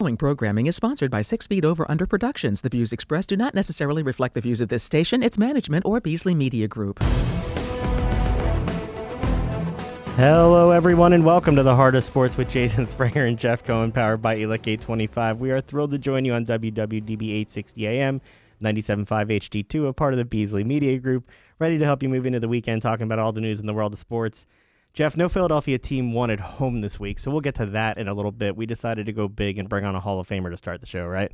following programming is sponsored by Six Feet Over Under Productions. The views expressed do not necessarily reflect the views of this station, its management, or Beasley Media Group. Hello, everyone, and welcome to the Heart of Sports with Jason Springer and Jeff Cohen, powered by ELEC 825. We are thrilled to join you on WWDB 860 AM, 97.5 HD2, a part of the Beasley Media Group, ready to help you move into the weekend talking about all the news in the world of sports. Jeff, no Philadelphia team won at home this week, so we'll get to that in a little bit. We decided to go big and bring on a Hall of Famer to start the show, right?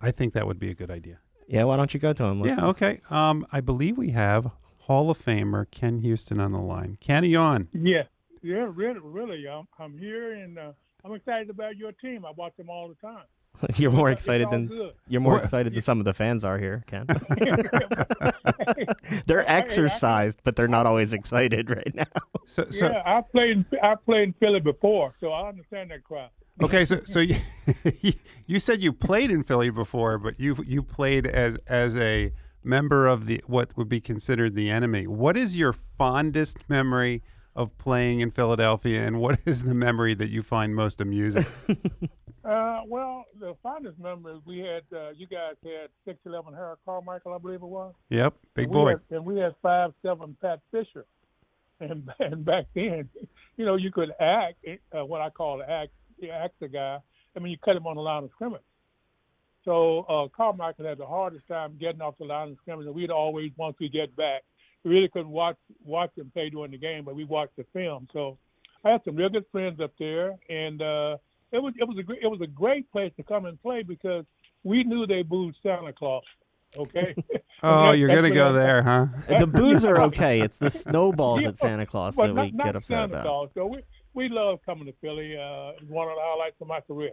I think that would be a good idea. Yeah, why don't you go to him? Let's yeah, okay. Um, I believe we have Hall of Famer Ken Houston on the line. Ken, are you on? Yeah, yeah, really, really. I'm, I'm here, and uh, I'm excited about your team. I watch them all the time. you're more excited than good. you're more excited than some of the fans are here, Ken. They're exercised, but they're not always excited right now. So, so yeah, I played. I played in Philly before, so I understand that crowd. okay, so so you, you said you played in Philly before, but you you played as as a member of the what would be considered the enemy. What is your fondest memory of playing in Philadelphia, and what is the memory that you find most amusing? Uh, well, the fondest memory we had. Uh, you guys had six eleven Harold Carmichael, I believe it was. yep, big And boy. had- and we had five seven Pat Fisher, and and back then, you know, you could act uh, what I call act act the guy. I mean, you cut him on the line of scrimmage. So uh, Carmichael had the hardest time getting off the line of scrimmage, and we'd always once we get back, we really couldn't watch watch him play during the game, but we watched the film. So I had some real good friends up there, and uh, it was it was a great, it was a great place to come and play because we knew they booed Santa Claus. Okay. Oh, That- you're gonna go I- there, huh? the boos are okay. It's the snowballs Yeah, at Santa Claus Well, that not, we not get upset Santa about. Claus. So we we love coming to Philly. Uh, it's one of the highlights of my career.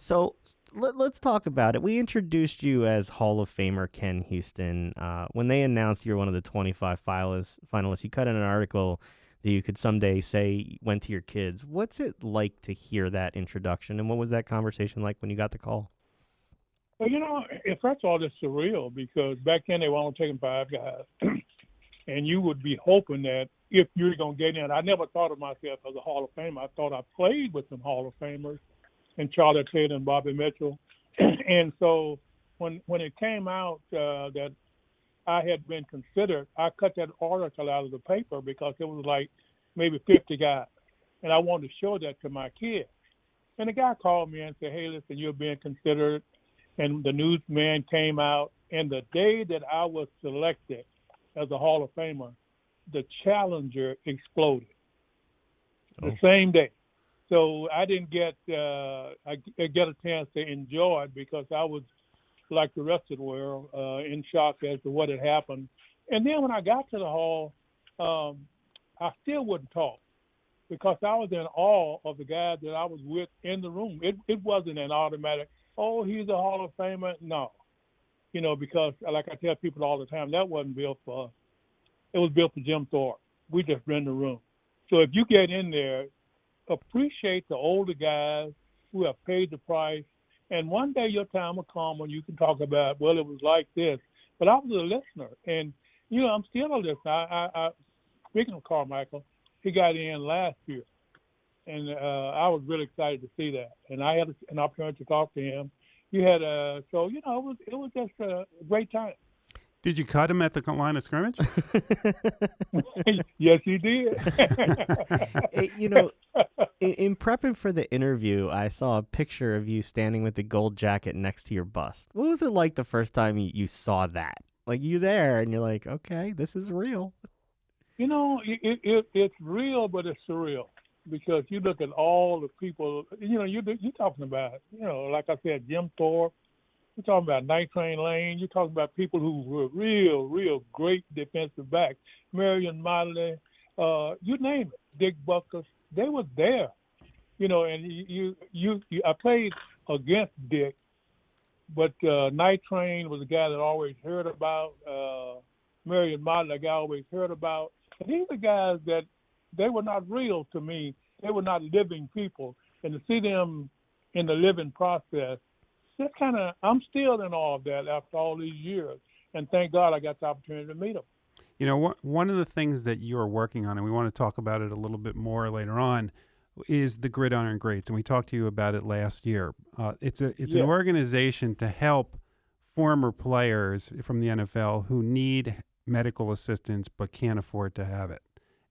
So let, us talk about it. We introduced you as Hall of Famer Ken Houston. Uh, when they announced you're one of the 25 finalists, finalists, you cut in an article that you could someday say went to your kids. What's it like to hear that introduction, and what was that conversation like when you got the call? Well, you know, eh, first of all, it's surreal because back then they were only taking five guys, and you would be hoping that if you're going to get in, I never thought of myself as a Hall of Famer. I thought I played with some Hall of Famers, and Charlie Taylor and Bobby Mitchell, and so when when it came out uh, that I had been considered, I cut that article out of the paper because it was like maybe 50 guys, and I wanted to show that to my kids. And the guy called me and said, "Hey, listen, you're being considered." and the newsman came out. And the day that I was selected as a Hall of Famer, the Challenger exploded. The same day. So I didn't get uh, I, I get a chance to enjoy it because I was like the rest of the world uh, in shock as to what had happened. And then when I got to the hall, um, I still wouldn't talk because I was in awe of the guys that I was with in the room. It it wasn't an automatic oh, he's a Hall of Famer. No, you know, because like I tell people all the time, that wasn't built for us. It was built for Jim Thorpe. We just rent the room. So if you get in there, appreciate the older guys who have paid the price. And one day your time will come when you can talk about, well, it was like this. But I was a listener, and you know, I'm still a listener. I, I, I speaking of Carmichael, he got in last year and uh, I was really excited to see that. And I had an opportunity to talk to him. You had a so you know it was it was just a great time. Did you cut him at the line of scrimmage? yes, he did. It- you know, in, in prepping for the interview, I saw a picture of you standing with the gold jacket next to your bust. What was it like the first time you, you saw that? Like you there, and you're like, okay, this is real. you know, it, it, it it's real, but it's surreal because you look at all the people. You know, you you're talking about you know, like I said, Jim Thorpe. You're talking about Night Train Lane. You're talking about people who were real, real great defensive backs. Marion Motley, uh, you name it. Dick Butkus. They were there. You know, and you, you, you, you I played against Dick, but uh, Night Train was a guy that I always heard about. Uh, Marion Motley, a guy I always heard about. And these are guys that they were not real to me. They were not living people. And to see them in the living process, just kind of, I'm still in awe of that after all these years. And thank God I got the opportunity to meet them. You know, one one of the things that you are working on, and we want to talk about it a little bit more later on, is the Gridiron Greats, and we talked to you about it last year. Uh, it's a it's Yeah. an organization to help former players from the NFL who need medical assistance but can't afford to have it.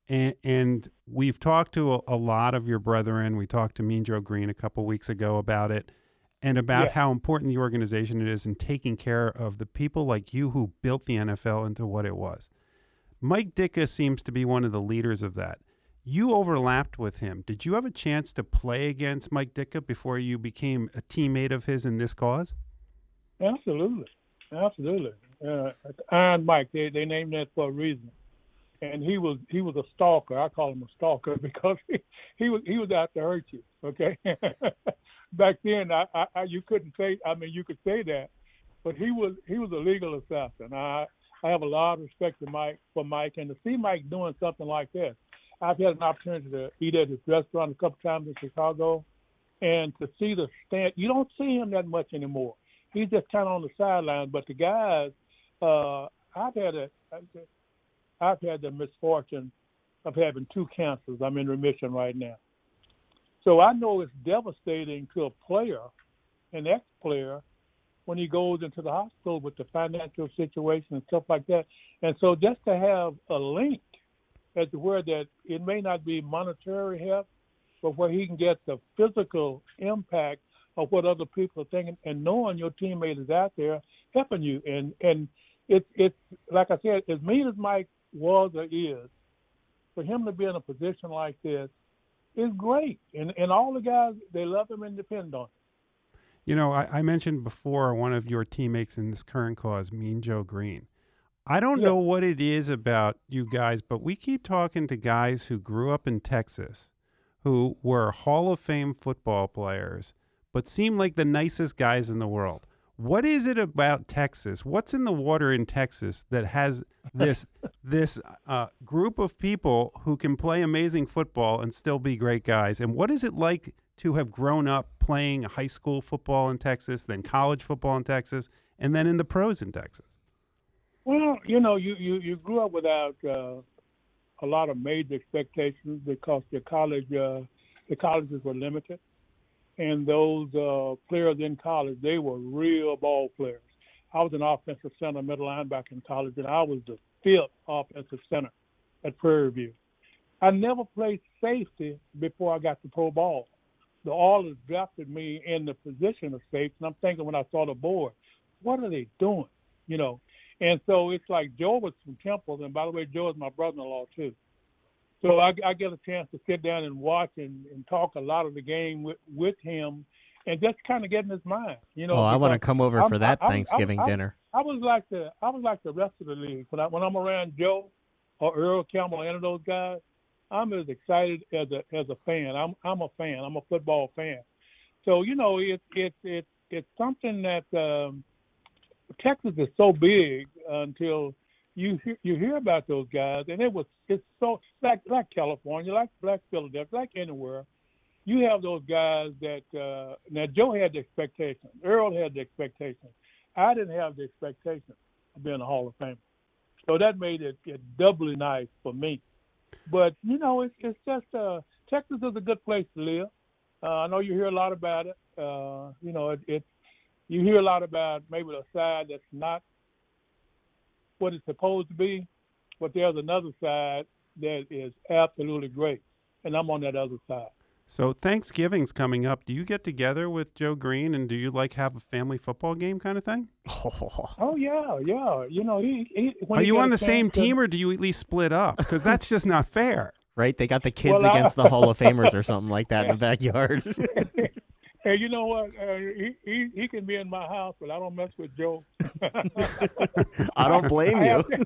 And, and we've talked to a, a lot of your brethren. We talked to Mean Joe Greene a couple weeks ago about it and about Yeah. how important the organization it is in taking care of the people like you who built the NFL into what it was. Mike Ditka seems to be one of the leaders of that. You overlapped with him. Did you have a chance to play against Mike Ditka before you became a teammate of his in this cause? Absolutely, absolutely. Uh, Iron Mike, they they named that for a reason. And he was he was a stalker. I call him a stalker because he, he was he was out to hurt you. Okay. Back then, I, I, you couldn't say. I mean, you could say that, but he was he was a legal assassin. I I have a lot of respect to Mike for Mike, and to see Mike doing something like this, I've had an opportunity to eat at his restaurant a couple times in Chicago, and to see the stand. You don't see him that much anymore he's just kind of on the sidelines. But the guys, uh, I've had a, I've had the misfortune of having two cancers. I'm in remission right now, so I know it's devastating to a player, an ex-player, when he goes into the hospital with the financial situation and stuff like that. And so just to have a link as to where that it may not be monetary help, but where he can get the physical impact of what other people are thinking and knowing your teammate is out there helping you. And and it's it's like I said, as mean as Mike was or is, for him to be in a position like this is great. And and all the guys they love him and depend on him. You know, I, I mentioned before one of your teammates in this current cause, Mean Joe Greene. I don't Yeah. know what it is about you guys, but we keep talking to guys who grew up in Texas, who were Hall of Fame football players, but seem like the nicest guys in the world. What is it about Texas? What's in the water in Texas that has this this uh, group of people who can play amazing football and still be great guys? And what is it like to have grown up playing high school football in Texas, then college football in Texas, and then in the pros in Texas? Well, you know, you you, you grew up without uh, a lot of major expectations because your college uh, the colleges were limited, and those uh, players in college they were real ball players. I was an offensive center, middle linebacker in college, and I was the fifth offensive center at Prairie View. I never played safety before I got to pro ball. The Oilers drafted me in the position of safety, and I'm thinking when I saw the board, what are they doing? You know, and so it's like Joe was from Temple, and by the way, Joe is my brother-in-law too. So I, I get a chance to sit down and watch and, and talk a lot of the game with, with him, and just kind of get in his mind. You know, oh, I want to come over I'm- for that I'm- I'm- Thanksgiving I'm- dinner. I was like the I was like the rest of the league when I when I'm around Joe or Earl Campbell, any of those guys. I'm as excited as a as a fan. I'm I'm a fan. I'm a football fan. So you know it's it's it's it's something that um, Texas is so big until you hear, you hear about those guys, and it was it's so like like California, like like Philadelphia, like anywhere. You have those guys that uh, now Joe had the expectations, Earl had the expectations. I didn't have the expectation of being a Hall of Famer, so that made it, it doubly nice for me. But you know, it's it's just uh, Texas is a good place to live. Uh, I know you hear a lot about it. Uh, you know, it, it you hear a lot about maybe the side that's not what it's supposed to be, but there's another side that is absolutely great, and I'm on that other side. So Thanksgiving's coming up. Do you get together with Joe Greene and do you like have a family football game kind of thing? Oh yeah, yeah. You know, he. he when Are he you on the same chance to- team or do you at least split up? Because that's just not fair. right? They got the kids Well, I- against the Hall of Famers or something like that in the backyard. Hey, you know what? Uh, he, he he can be in my house, but I don't mess with Joe. I don't blame I you. have, to,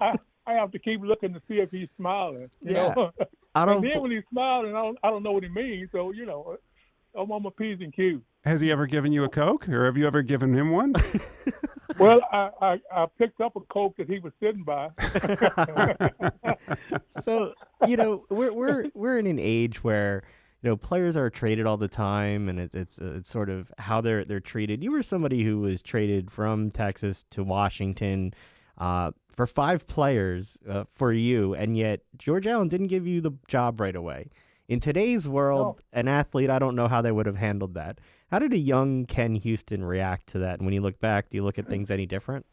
I, I have to keep looking to see if he's smiling. You Yeah. know? I don't. And then when he's smiling, I don't I don't know what he means. So you know, I'm on my p's and q's. Has he ever given you a Coke or have you ever given him one? Well, I, I I picked up a coke that he was sitting by. so you know we're we're we're in an age where you know players are traded all the time and it, it's it's sort of how they're they're treated you were somebody who was traded from texas to washington uh, for five players uh, for you and yet george allen didn't give you the job right away In today's world, an athlete, I don't know how they would have handled that. How did a young Ken Houston react to that? And when you look back, do you look at things any different?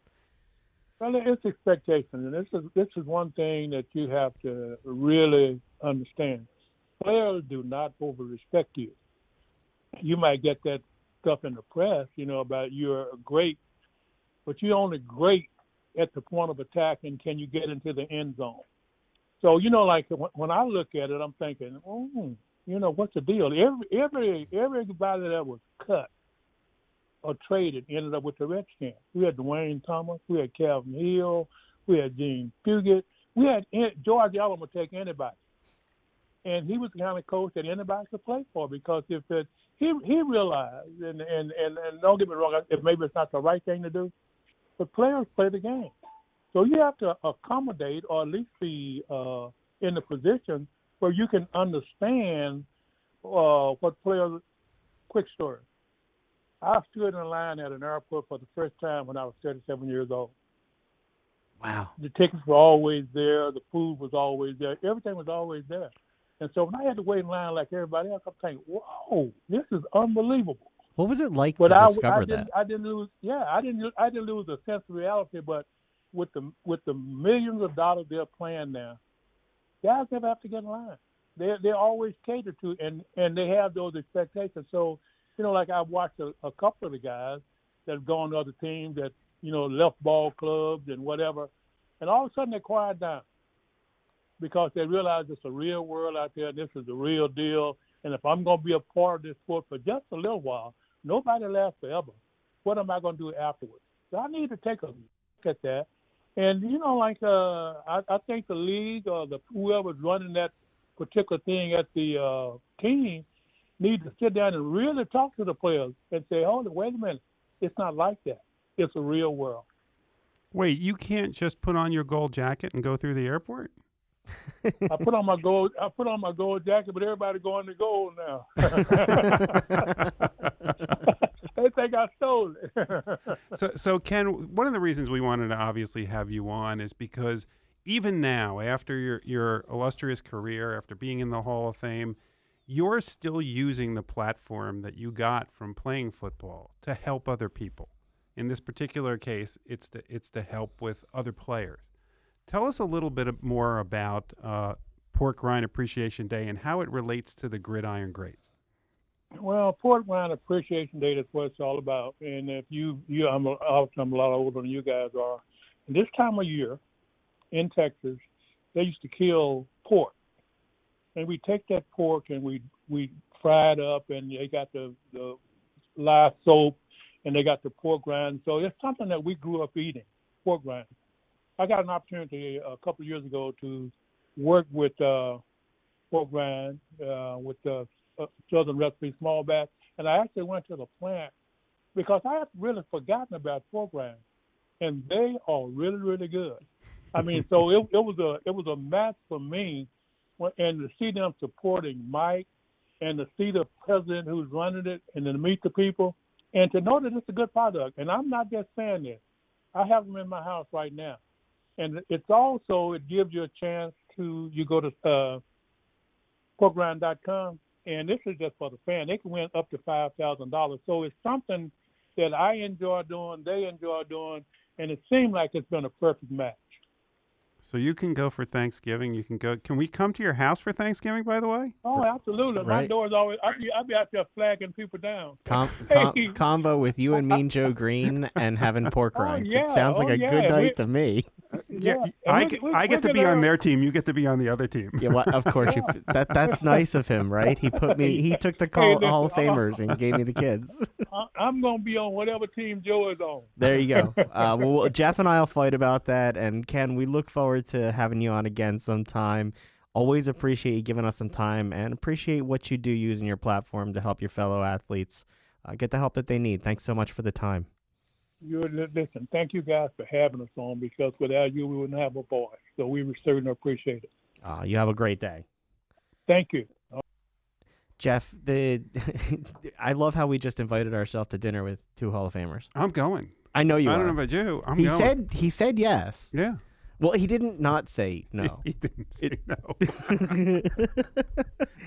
Well, it's expectation, and this is this is one thing that you have to really understand. Players do not over respect you. You might get that stuff in the press, you know, about you're great, but you're only great at the point of attack, and can you get into the end zone? So you know, like when I look at it, I'm thinking, oh, you know, what's the deal? Every every everybody that was cut or traded ended up with the Redskins. We had Duane Thomas, we had Calvin Hill, we had Jean Fugett, we had George Allen would take anybody, and he was the kind of coach that anybody could play for because if it he he realized and and and, and don't get me wrong, if maybe it's not the right thing to do, but players play the game. So you have to accommodate or at least be uh, in the position where you can understand uh, what players. Quick story. I stood in line at an airport for the first time when I was 37 years old. Wow. The tickets were always there. The food was always there. Everything was always there. And so when I had to wait in line like everybody else, I'm thinking, "Whoa, this is unbelievable." What was it like but to I, discover I didn't, that? I didn't lose. Yeah, I didn't. I didn't lose a sense of reality. But with the with the millions of dollars they're playing now, guys never have to get in line. They they're always catered to, and and they have those expectations. So you know, like I've watched a, a couple of the guys that have gone to other teams that you know left ball clubs and whatever, and all of a sudden they quiet down because they realize it's a real world out there. This is the real deal, and if I'm going to be a part of this sport for just a little while, nobody lasts forever. What am I going to do afterwards? So I need to take a look at that. And you know, like uh, I, I think the league or the whoever's running that particular thing at the uh, team need to sit down and really talk to the players and say, "Hold it, wait a minute, it's not like that. It's a real world." Wait, you can't just put on your gold jacket and go through the airport? I put on my gold. I put on my gold jacket, but everybody going to gold now. they think I stole it. so, so Ken, one of the reasons we wanted to obviously have you on is because even now, after your your illustrious career, after being in the Hall of Fame, you're still using the platform that you got from playing football to help other people. In this particular case, it's to it's to help with other players. Tell us a little bit more about uh, Pork Rind Appreciation Day and how it relates to the Gridiron Greats. Well, Pork Rind Appreciation Day is what it's all about. And if you, you I'm, a, I'm a lot older than you guys are. And this time of year in Texas, they used to kill pork. And we take that pork and we we fry it up, and they got the the live soap, and they got the pork rind. So it's something that we grew up eating, pork rind. I got an opportunity a couple of years ago to work with uh, pork rind uh, with the uh, Southern Recipe Small Batch, and I actually went to the plant because I had really forgotten about pork rind, and they are really really good. I mean, so it, it was a it was a match for me, and to see them supporting Mike, and to see the president who's running it, and to meet the people, and to know that it's a good product. And I'm not just saying this; I have them in my house right now and it's also it gives you a chance to you go to uh, porkrind.com and this is just for the fan. They can win up to five thousand dollars. So it's something that I enjoy doing, they enjoy doing, and it seemed like it's been a perfect match. So you can go for Thanksgiving. You can go. Can we come to your house for Thanksgiving? By the way. Oh, absolutely. Right. My door's always. I be I be out there flagging people down. Com- com- Hey. combo with you and Mean Joe Greene and having pork Oh, rinds. yeah. It sounds like Oh, a yeah. good night We- to me. Yeah, and I we- get, we- I get to be on uh, their team. You get to be on the other team. Yeah, well, of course you. That that's nice of him, right? He put me. He took the call, listen, Hall of uh, Famers and gave me the kids. I- I'm gonna be on whatever team Joe is on. There you go. Uh, well, Jeff and I'll fight about that. And Ken, we look forward to having you on again sometime. Always appreciate you giving us some time and appreciate what you do using your platform to help your fellow athletes uh, get the help that they need. Thanks so much for the time. You li- listen. Thank you guys for having us on because without you, we wouldn't have a voice. So we certainly appreciate it. Uh, you have a great day. Thank you. Jeff, the I love how we just invited ourselves to dinner with two Hall of Famers. I'm going. I know you I are. don't know about you. I'm he going. said he said yes. yeah. Well, he didn't not say no. He didn't say It- no.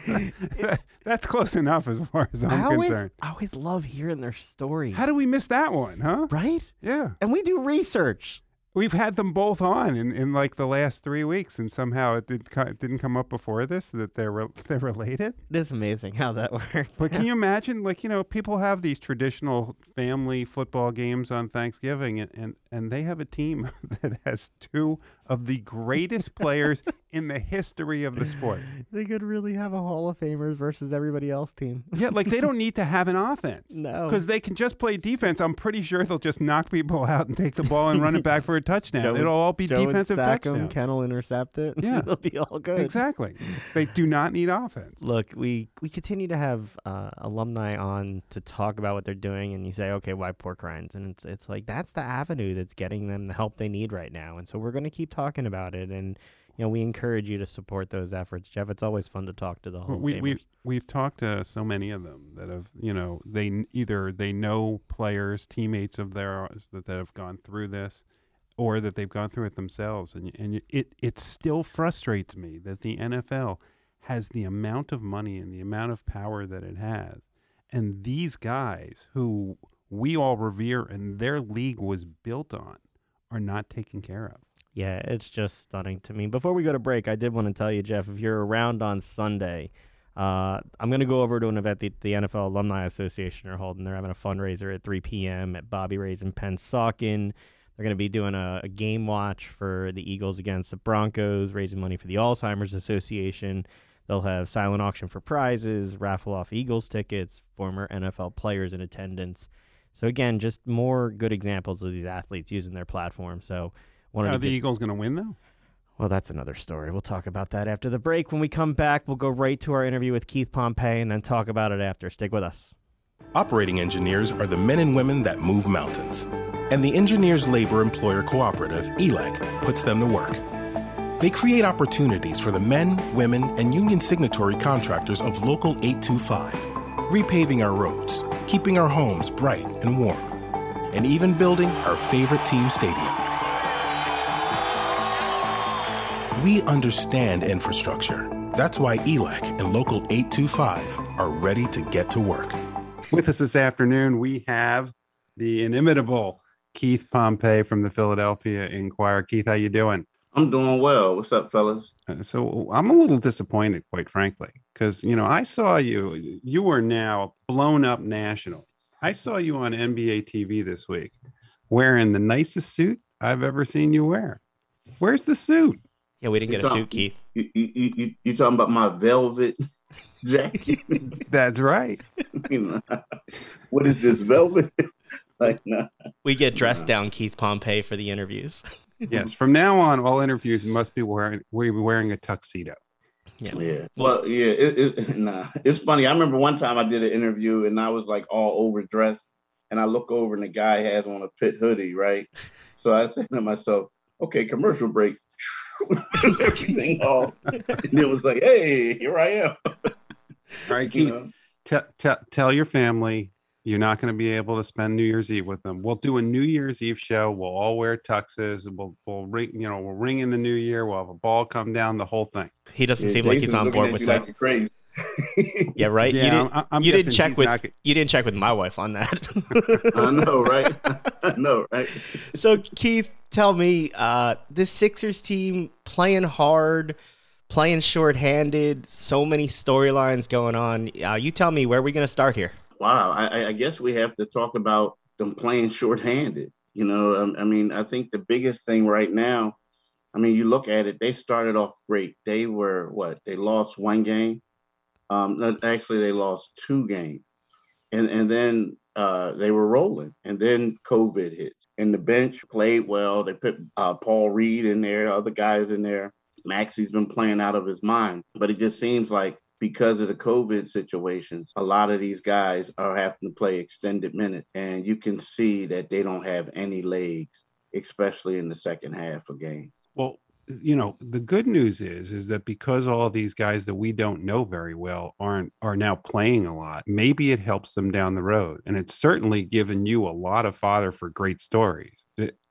That- That's close enough as far as I I'm always, concerned. I always love hearing their story. How do we miss that one, huh? right? Yeah. And we do research. We've had them both on in, in like the last three weeks, and somehow it, did, it didn't come up before this that they're re- they're related. It is amazing how that works. But can you imagine, like you know, people have these traditional family football games on Thanksgiving, and and, and they have a team that has two of the greatest players in the history of the sport. They could really have a Hall of Famers versus everybody else team. Yeah, like they don't need to have an offense. No. Because they can just play defense. I'm pretty sure they'll just knock people out and take the ball and run it back for a touchdown. Joe It'll all be Joe defensive sack 'em, touchdowns. Ken will intercept it. Yeah. It'll be all good. Exactly. They do not need offense. Look, we we continue to have uh, alumni on to talk about what they're doing, and you say, okay, why pork rinds? And it's it's like that's the avenue that's getting them the help they need right now, and so we're going to keep talking about it, and you know we encourage you to support those efforts, Jeff. It's always fun to talk to the Hall we we we've talked to so many of them that have you know they either they know players teammates of theirs that, that have gone through this or that they've gone through it themselves and and it it still frustrates me that the NFL has the amount of money and the amount of power that it has and these guys who we all revere and their league was built on are not taken care of Yeah, it's just stunning to me. Before we go to break, I did want to tell you, Jeff, if you're around on Sunday, uh, I'm going to go over to an event that the NFL Alumni Association are holding. They're having a fundraiser at 3 p.m. at Bobby Ray's in Pennsauken. They're going to be doing a, a game watch for the Eagles against the Broncos, raising money for the Alzheimer's Association. They'll have silent auction for prizes, raffle off Eagles tickets, former NFL players in attendance. So again, just more good examples of these athletes using their platform. So wanted are the get- Eagles going to win though well, that's another story. We'll talk about that after the break. When we come back, we'll go right to our interview with Keith Pompey and then talk about it after. Stick with us. Operating engineers are the men and women that move mountains. And the Engineers Labor Employer Cooperative, E ELEC, puts them to work. They create opportunities for the men, women, and union signatory contractors of Local 825, repaving our roads, keeping our homes bright and warm, and even building our favorite team stadium. We understand infrastructure. That's why ELEC and Local 825 are ready to get to work. With us this afternoon, we have the inimitable Keith Pompey from the Philadelphia Inquirer. Keith, how you doing? I'm doing well. What's up, fellas? Uh, So I'm a little disappointed, quite frankly, because you know I saw you. You are now blown up national. I saw you on NBA TV this week, wearing the nicest suit I've ever seen you wear. Where's the suit? Yeah, we didn't get a suit, Keith. You you you, you, you talking about my velvet jacket? That's right. You know, what is this velvet? like, nah. We get dressed down Keith Pompey for the interviews. Yes. From now on, all interviews must be wearing we be wearing a tuxedo. Yeah. Well, yeah. It, it, nah. It's funny. I remember one time I did an interview and I was like all overdressed, and I look over and the guy has on a pit hoodie, right? So I said to myself, "Okay, commercial break." Everything off, and it was like, "Hey, here I am." All right, You Keith. know? Te- te- tell your family you're not going to be able to spend New Year's Eve with them. We'll do a New Year's Eve show. We'll all wear tuxes. We'll we'll ring you know we'll ring in the new year. We'll have a ball come down. The whole thing. He doesn't Yeah, seem like he's on board with that. like crazy. Yeah, right. Yeah, you didn't, I'm, I'm you didn't check with not- you didn't check with my wife on that. I know, right? I know, right? so Keith, tell me, uh, this Sixers team playing hard, playing shorthanded, so many storylines going on. Uh, you tell me where are we going to start here? Wow. I, I- I guess we have to talk about them playing shorthanded. You know, um, I mean, I think the biggest thing right now, I mean, you look at it, they started off great. They were what? They lost one game. Um, actually, they lost two games, and and then uh, they were rolling, and then COVID hit, and the bench played well. They put uh, Paul Reed in there, other guys in there. Maxey's been playing out of his mind, but it just seems like because of the COVID situations, a lot of these guys are having to play extended minutes, and you can see that they don't have any legs, especially in the second half of games. Well, you know, the good news is is that because all these guys that we don't know very well aren't are now playing a lot, maybe it helps them down the road. And it's certainly given you a lot of fodder for great stories.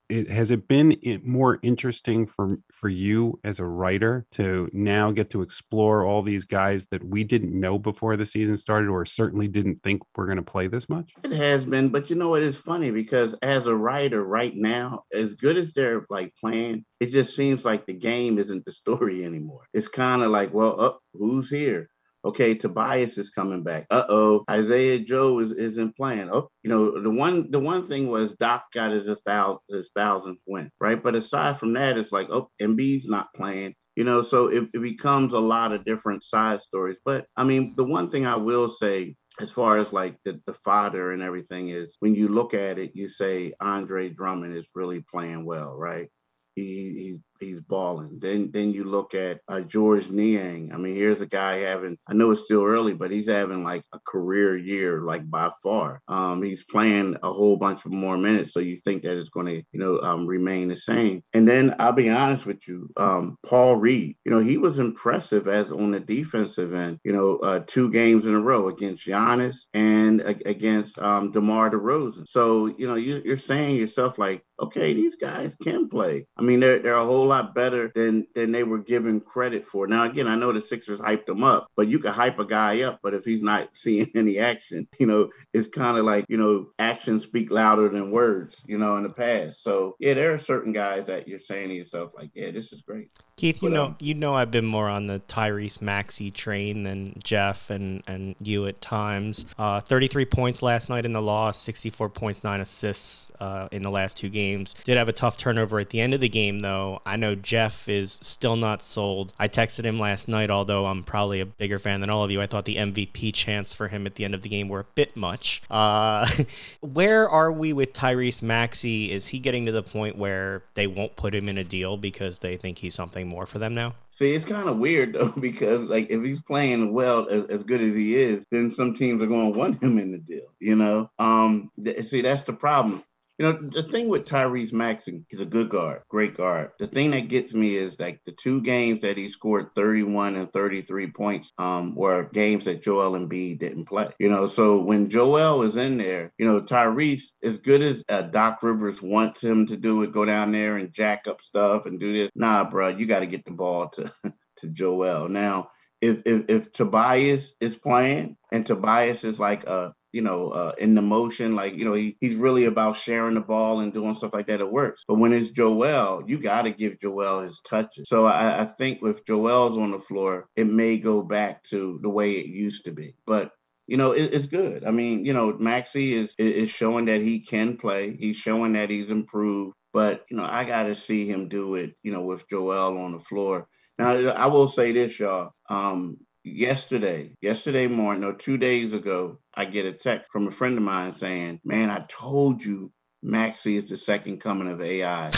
It, has it been more interesting for for you as a writer to now get to explore all these guys that we didn't know before the season started, or certainly didn't think we're going to play this much? It has been, but you know it is funny because as a writer right now, as good as they're like playing, it just seems like the game isn't the story anymore. It's kind of like, well, oh, who's here? Okay, Tobias is coming back. Uh oh, Isaiah Joe is isn't playing. Oh, you know the one the one thing was Doc got his thousand his thousandth win, right? But aside from that, it's like oh, Embiid's not playing. You know, so it, it becomes a lot of different side stories. But I mean, the one thing I will say as far as like the, the fodder and everything is when you look at it, you say Andre Drummond is really playing well, right? He, he's he's balling. Then then you look at uh, Georges Niang. I mean, here's a guy having. I know it's still early, but he's having like a career year, like by far. Um, he's playing a whole bunch of more minutes, so you think that it's going to you know um, remain the same. And then I'll be honest with you, um, Paul Reed. You know, he was impressive as on the defensive end. You know, uh, two games in a row against Giannis and against um, DeMar DeRozan. So you know, you, you're saying yourself like, okay, these guys can play. I mean, they're they're a whole lot better than than they were given credit for. Now, again, I know the Sixers hyped him up, but you can hype a guy up, but if he's not seeing any action, you know, it's kind of like you know, actions speak louder than words. You know, in the past. So yeah, there are certain guys that you're saying to yourself like, yeah, this is great. Keith, you but, know, um, you know, I've been more on the Tyrese Maxey train than Jeff and and you at times. Uh, 33 points last night in the loss, 64 points, nine assists uh, in the last two games. Did have a tough turnover at the end of the game, though. I know Jeff is still not sold. I texted him last night, although I'm probably a bigger fan than all of you. I thought the MVP chance for him at the end of the game were a bit much. Uh, where are we with Tyrese Maxey? Is he getting to the point where they won't put him in a deal because they think he's something more for them now? See, it's kind of weird though because like if he's playing well as, as good as he is, then some teams are going to want him in the deal. You know, um, th- see that's the problem. You know, the thing with Tyrese Maxey, he's a good guard, great guard. The thing that gets me is like the two games that he scored 31 and 33 points um, were games that Joel Embiid didn't play. You know, so when Joel is in there, you know, Tyrese, as good as uh, Doc Rivers wants him to do it, go down there and jack up stuff and do this, nah, bro, you got to get the ball to, to Joel. Now, if, if if Tobias is playing and Tobias is like a you know, uh, in the motion. Like, you know, he, he's really about sharing the ball and doing stuff like that. It works. But when it's Joel, you got to give Joel his touches. So I, I think with Joel's on the floor, it may go back to the way it used to be. But you know, it, it's good. I mean, you know, Maxey is is showing that he can play. He's showing that he's improved. But you know, I got to see him do it. You know, with Joel on the floor. Now, I will say this, y'all. Um, yesterday, yesterday morning, or two days ago, I get a text from a friend of mine saying, Man, I told you Maxey is the second coming of AI.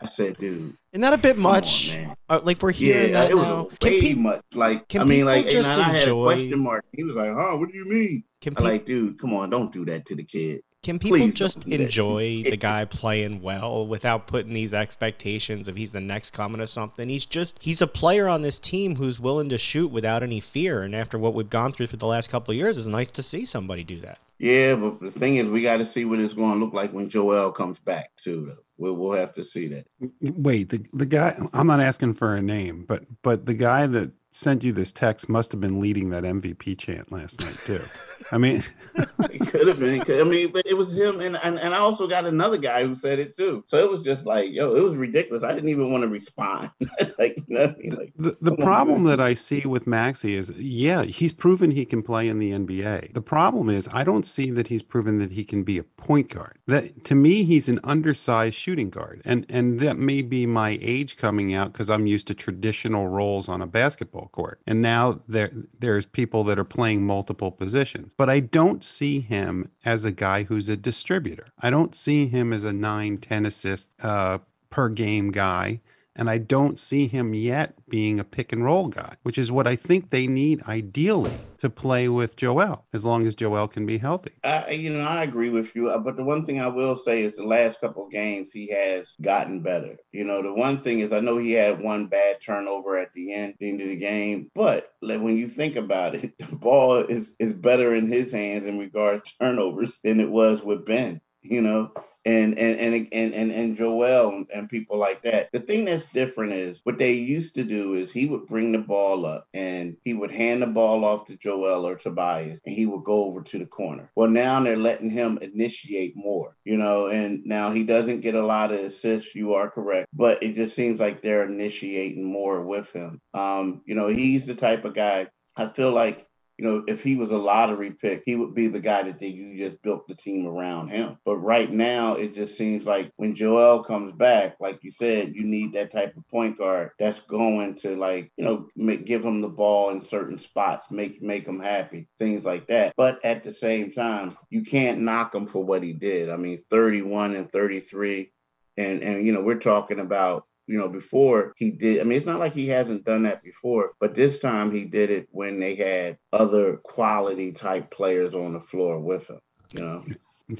I said, dude. Isn't that a bit much? On, uh, like we're hearing yeah, that it now. was way pe- much. Like I mean, like and I enjoy... had a question mark. He was like, "Huh? What do you mean?" Pe- like, dude, come on, don't do that to the kid. Can people Please just enjoy the guy playing well without putting these expectations of he's the next coming or something? He's just he's a player on this team who's willing to shoot without any fear. And after what we've gone through for the last couple of years, it's nice to see somebody do that. Yeah, but the thing is, we got to see what it's going to look like when Joel comes back too. We'll, we'll have to see that. Wait, the the guy. I'm not asking for a name, but but the guy that sent you this text must have been leading that MVP chant last night too. I mean, it could have been. I mean, but it was him, and, and and I also got another guy who said it too. So it was just like, yo, it was ridiculous. I didn't even want to respond. like, you know, like, the the problem that I see with Maxey is, yeah, he's proven he can play in the NBA. The problem is, I don't see that he's proven that he can be a point guard. That to me, he's an undersized shooting guard, and and that may be my age coming out because I'm used to traditional roles on a basketball court, and now there there's people that are playing multiple positions but I don't see him as a guy who's a distributor. I don't see him as a 9, 10 assist uh, per game guy. And I don't see him yet being a pick and roll guy, which is what I think they need ideally to play with Joel, as long as Joel can be healthy. I, you know, I agree with you. Uh, but the one thing I will say is the last couple games he has gotten better. You know, the one thing is I know he had one bad turnover at the end, the end of the game, but when you think about it, the ball is is better in his hands in regards to turnovers than it was with Ben. You know, and and and and and, and Joel and people like that. The thing that's different is what they used to do is he would bring the ball up and he would hand the ball off to Joel or Tobias and he would go over to the corner. Well, now they're letting him initiate more, you know, and now he doesn't get a lot of assists. You are correct, but it just seems like they're initiating more with him. Um, you know, he's the type of guy I feel like you know, if he was a lottery pick, he would be the guy that they, you just built the team around him. But right now, it just seems like when Joel comes back, like you said, you need that type of point guard that's going to like, you know, make, give him the ball in certain spots, make make him happy, things like that. But at the same time, you can't knock him for what he did. I mean, 31 and 33, and and you know, we're talking about you know, before he did. I mean, it's not like he hasn't done that before, but this time he did it when they had other quality type players on the floor with him, you know.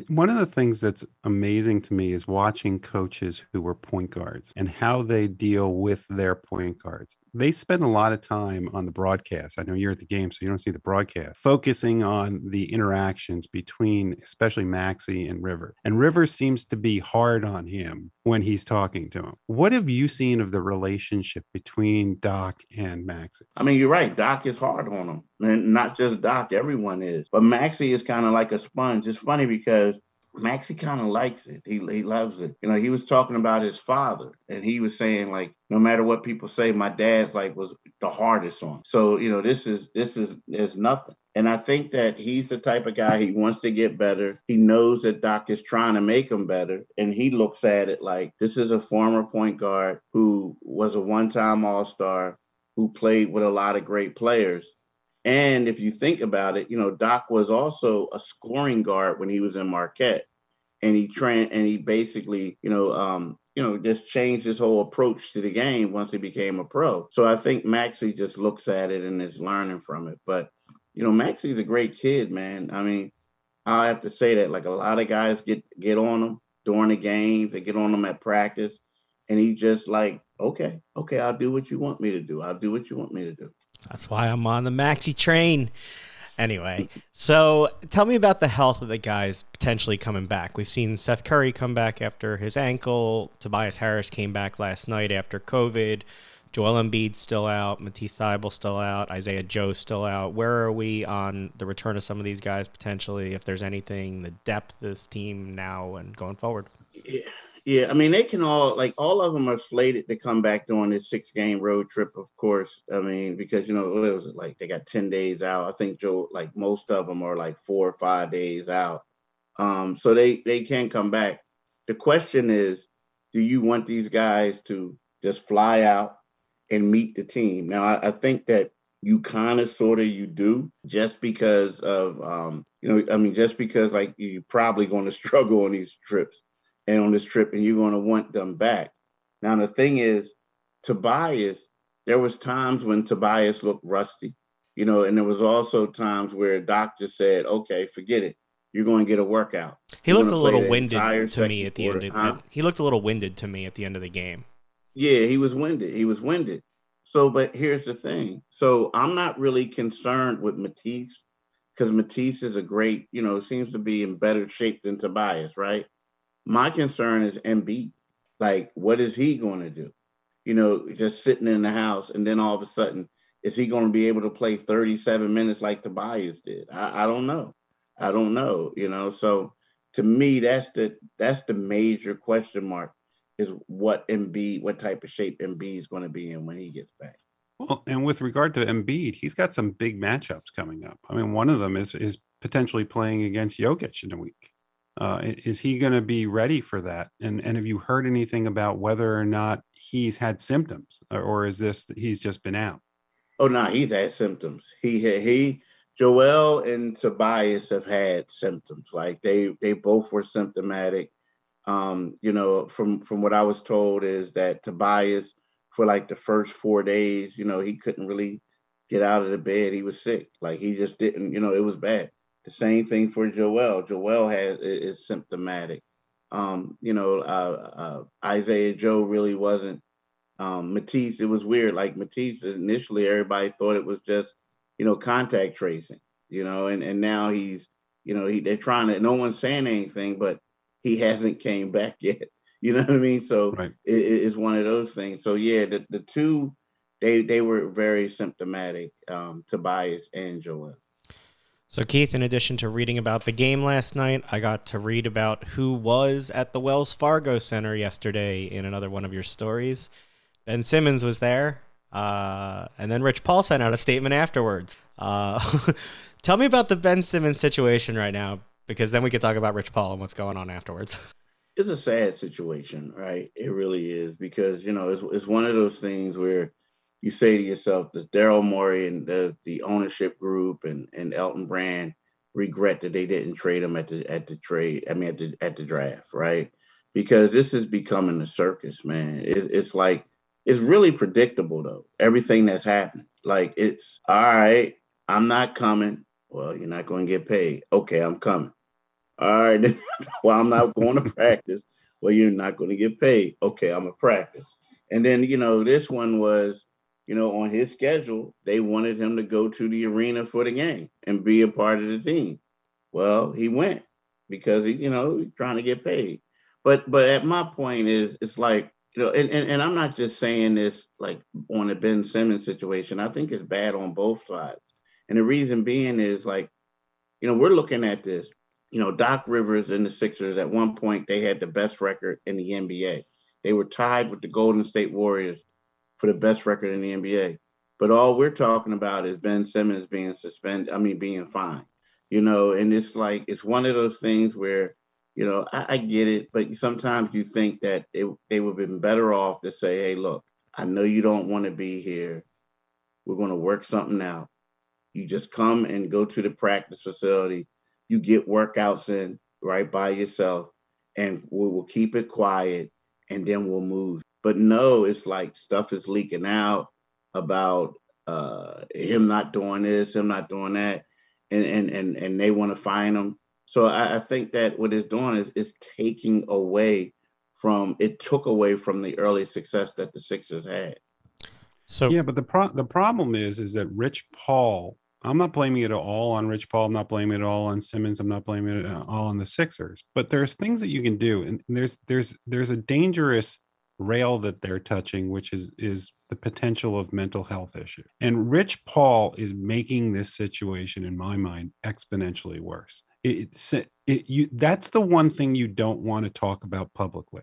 One of the things that's amazing to me is watching coaches who were point guards and how they deal with their point guards. They spend a lot of time on the broadcast. I know you're at the game, so you don't see the broadcast, focusing on the interactions between especially Maxey and River. And River seems to be hard on him when he's talking to him. What have you seen of the relationship between Doc and Maxey? I mean, you're right. Doc is hard on him. And not just Doc, everyone is. But Maxey is kind of like a sponge. It's funny because Maxey kind of likes it. He he loves it. You know, he was talking about his father, and he was saying like, no matter what people say, my dad's like was the hardest on. So you know, this is this is is nothing. And I think that he's the type of guy he wants to get better. He knows that Doc is trying to make him better, and he looks at it like this is a former point guard who was a one-time All Star, who played with a lot of great players and if you think about it, you know, Doc was also a scoring guard when he was in Marquette. And he trained and he basically, you know, um, you know, just changed his whole approach to the game once he became a pro. So I think Maxey just looks at it and is learning from it. But, you know, Maxey's a great kid, man. I mean, I have to say that like a lot of guys get get on him during the games, they get on him at practice, and he just like, okay, okay, I'll do what you want me to do. I'll do what you want me to do. That's why I'm on the Maxey train. Anyway, so tell me about the health of the guys potentially coming back. We've seen Seth Curry come back after his ankle. Tobias Harris came back last night after COVID. Joel Embiid still out. Matisse Thybulle still out. Isaiah Joe still out. Where are we on the return of some of these guys potentially? If there's anything, the depth of this team now and going forward. Yeah. Yeah, I mean they can all like all of them are slated to come back during this six game road trip, of course. I mean, because you know, what was it like they got 10 days out. I think Joe like most of them are like four or five days out. Um, so they they can come back. The question is, do you want these guys to just fly out and meet the team? Now I, I think that you kind of sort of you do just because of um, you know, I mean, just because like you're probably going to struggle on these trips and on this trip, and you're going to want them back. Now the thing is, Tobias, there was times when Tobias looked rusty, you know, and there was also times where Doc just said, "Okay, forget it. You're going to get a workout." He you're looked a little winded to me at the quarter. end. Of, huh? He looked a little winded to me at the end of the game. Yeah, he was winded. He was winded. So, but here's the thing. So I'm not really concerned with Matisse because Matisse is a great, you know, seems to be in better shape than Tobias, right? My concern is Embiid. Like, what is he going to do? You know, just sitting in the house, and then all of a sudden, is he going to be able to play 37 minutes like Tobias did? I, I don't know. I don't know. You know, so to me, that's the that's the major question mark is what Embiid, what type of shape Embiid is going to be in when he gets back. Well, and with regard to Embiid, he's got some big matchups coming up. I mean, one of them is is potentially playing against Jokic in a week. Uh, is he going to be ready for that? And and have you heard anything about whether or not he's had symptoms, or, or is this he's just been out? Oh no, he's had symptoms. He he Joel and Tobias have had symptoms. Like they they both were symptomatic. Um, you know, from from what I was told is that Tobias for like the first four days, you know, he couldn't really get out of the bed. He was sick. Like he just didn't, you know, it was bad. The same thing for Joel. Joel has is symptomatic. Um, you know, uh, uh, Isaiah Joe really wasn't. Um, Matisse, it was weird. Like Matisse, initially everybody thought it was just, you know, contact tracing. You know, and and now he's, you know, he they're trying to. No one's saying anything, but he hasn't came back yet. You know what I mean? So right. it, it's one of those things. So yeah, the, the two they they were very symptomatic, um, Tobias and Joel. So, Keith, in addition to reading about the game last night, I got to read about who was at the Wells Fargo Center yesterday in another one of your stories. Ben Simmons was there, uh, and then Rich Paul sent out a statement afterwards. Uh, tell me about the Ben Simmons situation right now, because then we could talk about Rich Paul and what's going on afterwards. It's a sad situation, right? It really is, because, you know, it's, it's one of those things where you say to yourself, does Daryl Morey and the, the ownership group and, and Elton Brand regret that they didn't trade him at the at the trade? I mean, at the at the draft, right? Because this is becoming a circus, man. It, it's like it's really predictable though. Everything that's happening, like it's all right. I'm not coming. Well, you're not going to get paid. Okay, I'm coming. All right. well, I'm not going to practice. Well, you're not going to get paid. Okay, I'm a practice. And then you know this one was you know, on his schedule, they wanted him to go to the arena for the game and be a part of the team. Well, he went because he, you know, trying to get paid. But but at my point is it's like, you know, and, and, and I'm not just saying this like on the Ben Simmons situation. I think it's bad on both sides. And the reason being is like, you know, we're looking at this. You know, Doc Rivers and the Sixers at one point they had the best record in the NBA. They were tied with the Golden State Warriors for the best record in the NBA. But all we're talking about is Ben Simmons being suspended, I mean, being fined, you know, and it's like, it's one of those things where, you know, I, I get it, but sometimes you think that it, they would have been better off to say, hey, look, I know you don't want to be here. We're going to work something out. You just come and go to the practice facility. You get workouts in right by yourself, and we will keep it quiet, and then we'll move. But no, it's like stuff is leaking out about uh, him not doing this, him not doing that, and and and, and they want to find him. So I, I think that what it's doing is is taking away from it took away from the early success that the Sixers had. So yeah, but the pro- the problem is is that Rich Paul. I'm not blaming it at all on Rich Paul. I'm not blaming it all on Simmons. I'm not blaming it all on the Sixers. But there's things that you can do, and there's there's there's a dangerous rail that they're touching, which is is the potential of mental health issue. And Rich Paul is making this situation, in my mind, exponentially worse. It's it, you, that's the one thing you don't want to talk about publicly.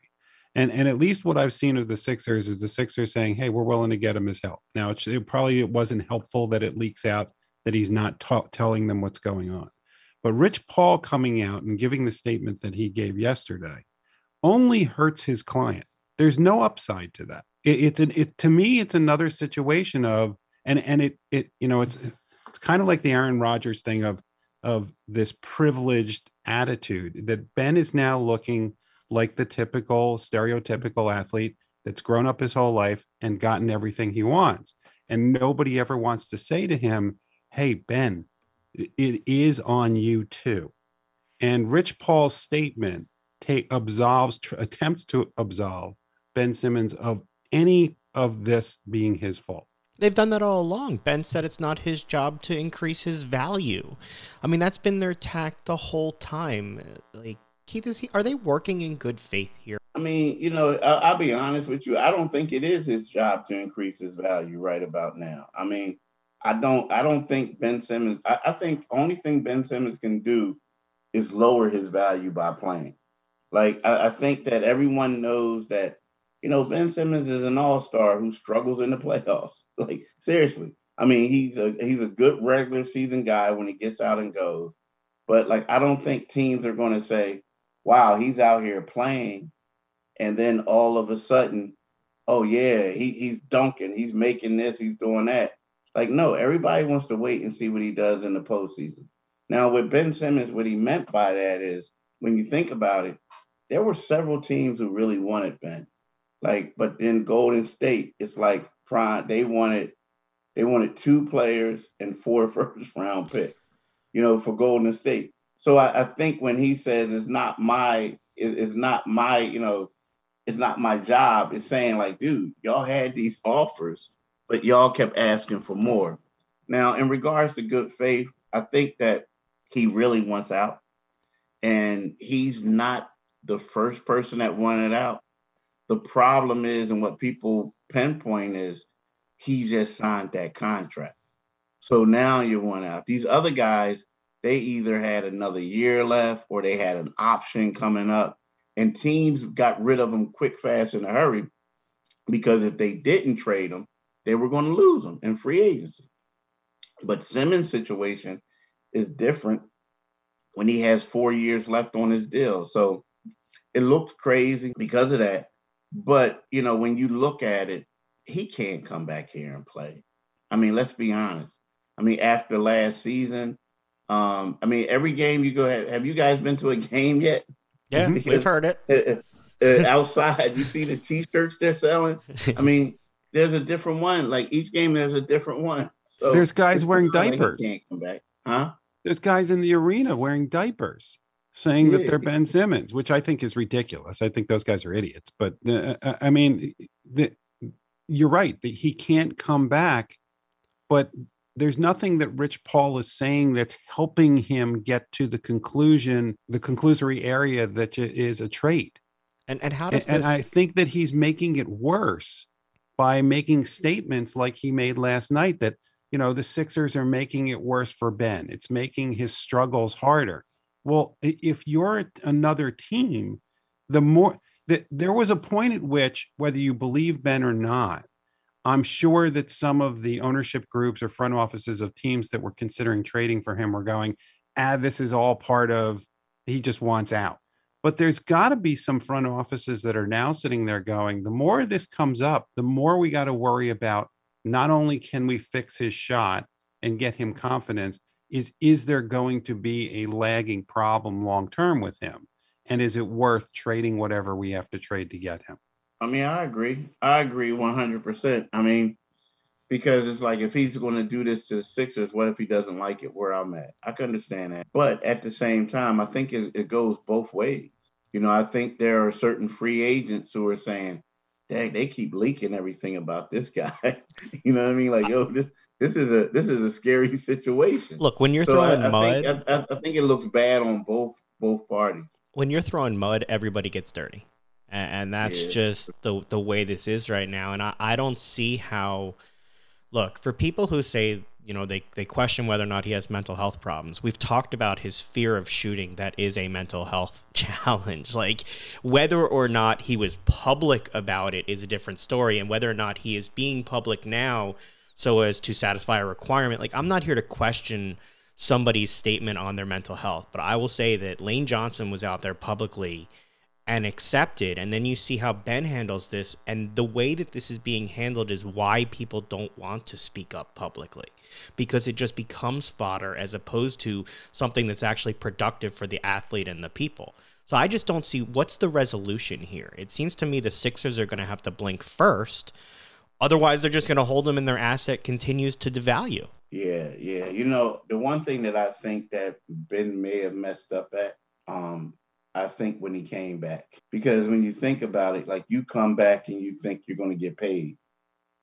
And and at least what I've seen of the Sixers is the Sixers saying, "Hey, we're willing to get him his help." Now, it, it probably it wasn't helpful that it leaks out that he's not ta- telling them what's going on. But Rich Paul coming out and giving the statement that he gave yesterday only hurts his client there's no upside to that. It, it's an it to me, it's another situation of and and it it you know it's it's kind of like the Aaron Rodgers thing of of this privileged attitude that Ben is now looking like the typical stereotypical athlete that's grown up his whole life and gotten everything he wants. And nobody ever wants to say to him, Hey, Ben, it is on you too. And Rich Paul's statement take absolves, tr- attempts to absolve Ben Simmons of any of this being his fault. They've done that all along. Ben said it's not his job to increase his value. I mean, that's been their tack the whole time. Like, Keith, is he, are they working in good faith here? I mean, you know, I, will be honest with you. I don't think it is his job to increase his value right about now. I mean, I don't. I don't think Ben Simmons. I, I think only thing Ben Simmons can do is lower his value by playing. Like, I, I think that everyone knows that you know, Ben Simmons is an all-star who struggles in the playoffs. Like seriously. I mean, he's a he's a good regular season guy when he gets out and goes. But like I don't think teams are going to say, "Wow, he's out here playing." And then all of a sudden, "Oh yeah, he he's dunking, he's making this, he's doing that." Like no, everybody wants to wait and see what he does in the postseason. Now with Ben Simmons, what he meant by that is when you think about it, there were several teams who really wanted Ben. Like, but then Golden State, it's like prime. They wanted they wanted two players and four first round picks, you know, for Golden State. So I, I think when he says it's not my it, it's not my you know it's not my job, it's saying like, dude, y'all had these offers, but y'all kept asking for more. Now, in regards to good faith, I think that he really wants out, and he's not the first person that wanted out. The problem is, and what people pinpoint is, he just signed that contract. So now you want out. These other guys, they either had another year left or they had an option coming up, and teams got rid of them quick, fast, in a hurry because if they didn't trade them, they were going to lose them in free agency. But Simmons' situation is different when he has four years left on his deal. So it looked crazy because of that. But you know, when you look at it, he can't come back here and play. I mean, let's be honest. I mean, after last season, um, I mean, every game you go, have, have you guys been to a game yet? Yeah, we've heard it. Uh, uh, outside, you see the T-shirts they're selling. I mean, there's a different one. Like each game, there's a different one. So there's guys wearing like diapers. can't come back, huh? There's guys in the arena wearing diapers, saying that they're Ben Simmons, which I think is ridiculous. I think those guys are idiots. But uh, uh, I mean, the, you're right that he can't come back. But there's nothing that Rich Paul is saying that's helping him get to the conclusion, the conclusory area that is a trait. And and how does and this? I think that he's making it worse by making statements like he made last night that, you know, the Sixers are making it worse for Ben. It's making his struggles harder. Well, if you're another team, the more that there was a point at which, whether you believe Ben or not, I'm sure that some of the ownership groups or front offices of teams that were considering trading for him were going, ah, this is all part of he just wants out. But there's got to be some front offices that are now sitting there going, the more this comes up, the more we got to worry about not only can we fix his shot and get him confidence, is is there going to be a lagging problem long term with him? And is it worth trading whatever we have to trade to get him? I mean, I agree. I agree 100%. I mean, because it's like if he's going to do this to the Sixers, what if he doesn't like it where I'm at? I can understand that. But at the same time, I think it, it goes both ways. You know, I think there are certain free agents who are saying, Dang, they keep leaking everything about this guy. you know what I mean? Like, yo, this this is a this is a scary situation. Look, when you're So throwing I, mud, Think, I, I- I think it looks bad on both both parties. when you're throwing mud, everybody gets dirty, and, and that's Yeah. just the the way this is right now. And I, I don't see how. Look, for people who say you know they they question whether or not he has mental health problems. We've talked about his fear of shooting. That is a mental health challenge. Like whether or not he was public about it is a different story, and whether or not he is being public now so as to satisfy a requirement. Like I'm not here to question somebody's statement on their mental health, but I will say that Lane Johnson was out there publicly and accepted and then you see how Ben handles this and the way that this is being handled is why people don't want to speak up publicly because it just becomes fodder as opposed to something that's actually productive for the athlete and the people. So I just don't see what's the resolution here. It seems to me the Sixers are going to have to blink first. Otherwise, they're just going to hold them and their asset continues to devalue. Yeah, yeah. You know, the one thing that I think that Ben may have messed up at, um, I think when he came back. Because when you think about it, like you come back and you think you're going to get paid.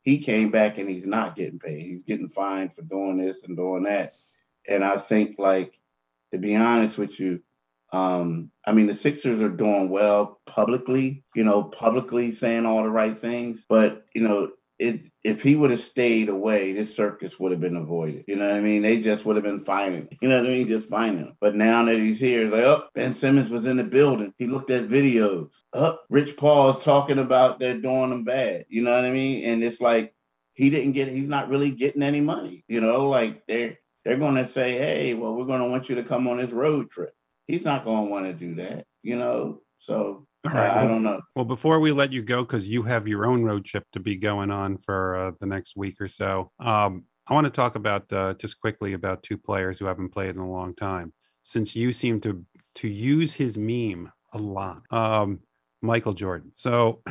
He came back and he's not getting paid. He's getting fined for doing this and doing that. And I think, like, to be honest with you, um, I mean, the Sixers are doing well publicly, you know, publicly saying all the right things. But, you know, it if he would have stayed away, this circus would have been avoided. You know what I mean? They just would have been fining. You know what I mean? Just fining him. But now that he's here, it's like, oh, Ben Simmons was in the building. He looked at videos. Oh, Rich Paul's talking about they're doing him bad. You know what I mean? And it's like he didn't get. He's not really getting any money. You know, like they're they're to say, hey, well, we're to want you to come on this road trip. He's not to want to do that. You know, so All right. I, I don't know. Well, before we let you go, because you have your own road trip to be going on for uh, the next week or so, um, I want to talk about uh, just quickly about two players who haven't played in a long time. Since you seem to to use his meme a lot, um, Michael Jordan. So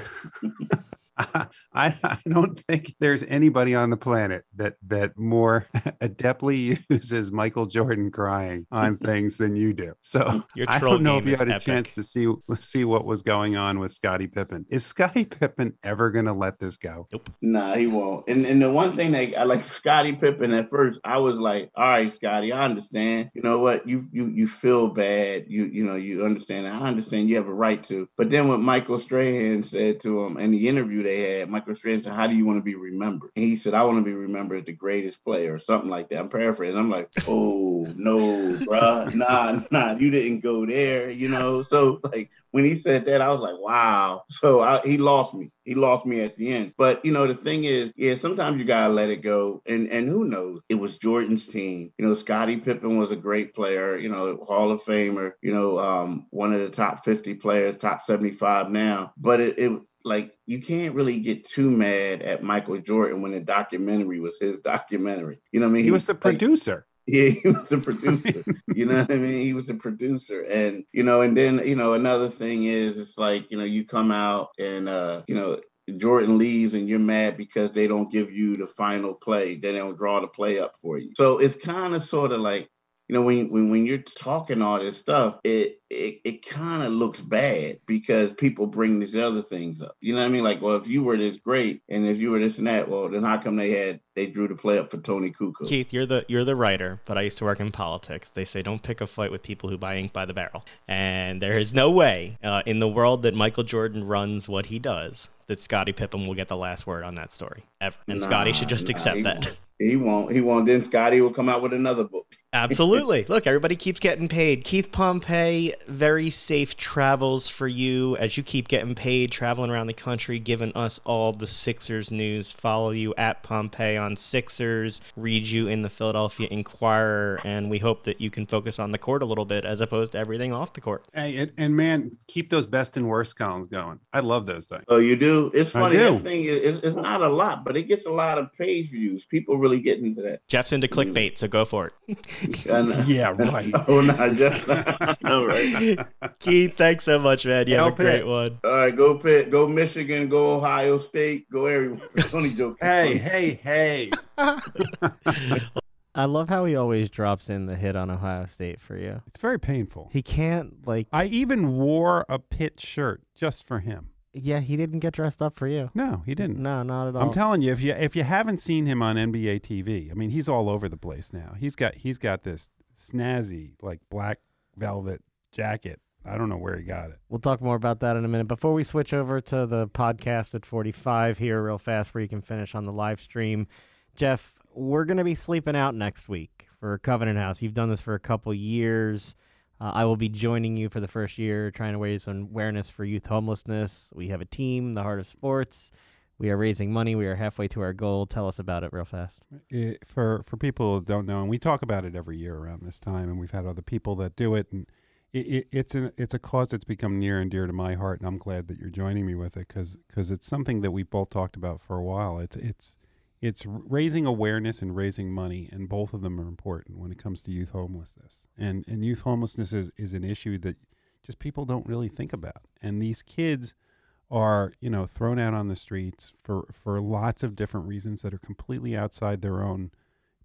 I, I don't think there's anybody on the planet that that more adeptly uses Michael Jordan crying on things than you do. So I don't know if you had a epic. chance to see see what was going on with Scottie Pippen. Is Scottie Pippen ever going to let this go? Nah, he won't. And and the one thing that I like Scottie Pippen at first, I was like, all right, Scottie, I understand. You know what? You you you feel bad. You you know you understand. I understand. You have a right to. But then what Michael Strahan said to him in the interview they had, Michael Strahan "How do you want to be remembered?" And he said, "I want to be remembered as the greatest player," or something like that. I'm paraphrasing. I'm like, oh no, bruh, nah, nah, you didn't go there. You know. So like when he said that, I was like, wow. So I, he lost me. He lost me at the end. But you know, the thing is, yeah, sometimes you gotta let it go. And and who knows? It was Jordan's team. You know, Scottie Pippen was a great player. You know, Hall of Famer. You know, um, one of the top fifty players, top seventy five now. But it, it like you can't really get too mad at Michael Jordan when the documentary was his documentary. You know what I mean? He was the like, producer. yeah, he was a producer. you know what I mean? He was a producer. And, you know, and then, you know, another thing is it's like, you know, you come out and uh, you know, Jordan leaves and you're mad because they don't give you the final play. They don't draw the play up for you. So it's kind of sort of like, you know, when when when you're talking all this stuff, it it, it kind of looks bad because people bring these other things up. You know what I mean? Like, well, if you were this great and if you were this and that, well, then how come they had they drew the play up for Toni Kukoc? Keith, you're the you're the writer, but I used to work in politics. They say don't pick a fight with people who buy ink by the barrel, and there is no way uh, in the world that Michael Jordan runs what he does that Scottie Pippen will get the last word on that story ever, and Scottie should just nah, accept that. won't. He won't. He won't. Then Scottie will come out with another book. Absolutely. Look, everybody keeps getting paid. Keith Pompey, very safe travels for you as you keep getting paid, traveling around the country, giving us all the Sixers news. Follow you at Pompey on Sixers, read you in the Philadelphia Inquirer, and we hope that you can focus on the court a little bit as opposed to everything off the court. Hey, and, and man, keep those best and worst columns going. I love those things. Oh, you do? It's I funny. do. Thing is it's, it's not a lot, but it gets a lot of page views. People really get into that. Jeff's into clickbait, so go for it. And- uh, Yeah, right. oh, not just all right. Keith, thanks so much, man. You have a Help it. great one. All right, go Pitt, go Michigan, go Ohio State, go everywhere. Only joking. Hey, hey, hey. I love how he always drops in the hit on Ohio State for you. It's very painful. He can't, like, I even wore a Pitt shirt just for him. Yeah, he didn't get dressed up for you. No, he didn't. No, not at all. I'm telling you, if you if you haven't seen him on NBA TV, I mean, he's all over the place now. He's got he's got this snazzy like black velvet jacket. I don't know where he got it. We'll talk more about that in a minute. Before we switch over to the podcast at 45 here, real fast, where you can finish on the live stream, Jeff, we're going to be sleeping out next week for Covenant House. You've done this for a couple years. Uh, I will be joining you for the first year, trying to raise some awareness for youth homelessness. We have a team, the Heart of Sports. We are raising money. We are halfway to our goal. Tell us about it real fast. it, for for people who don't know, and we talk about it every year around this time, and we've had other people that do it, and it, it, it's an it's a cause that's become near and dear to my heart, and I'm glad that you're joining me with it because it's something that we've both talked about for a while. It's it's it's raising awareness and raising money, and both of them are important when it comes to youth homelessness. And and youth homelessness is, is an issue that just people don't really think about, and these kids are you know thrown out on the streets for for lots of different reasons that are completely outside their own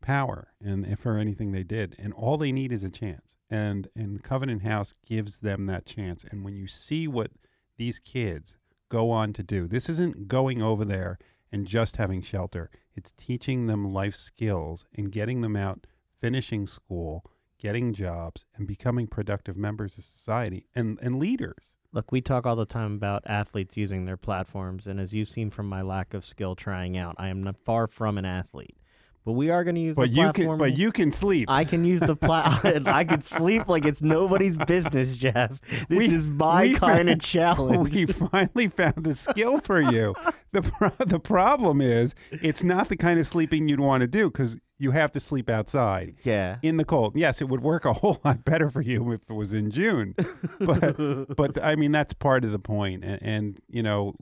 power and if for anything they did. And all they need is a chance. And and covenant house gives them that chance. And when you see what these kids go on to do this isn't going over there and just having shelter it's teaching them life skills and getting them out finishing school getting jobs and becoming productive members of society and and leaders Look, we talk all the time about athletes using their platforms, and as you've seen from my lack of skill trying out, I am far from an athlete. But we are going to use but the you platform. can but you can sleep I can use the plat. I can sleep like it's nobody's business, Jeff. This We- is my kind of challenge. we finally found the skill for you. the pro- The problem is, it's not the kind of sleeping you'd want to do because you have to sleep outside yeah. in the cold. Yes, it would work a whole lot better for you if it was in June, but but I mean that's part of the point. And, and you know,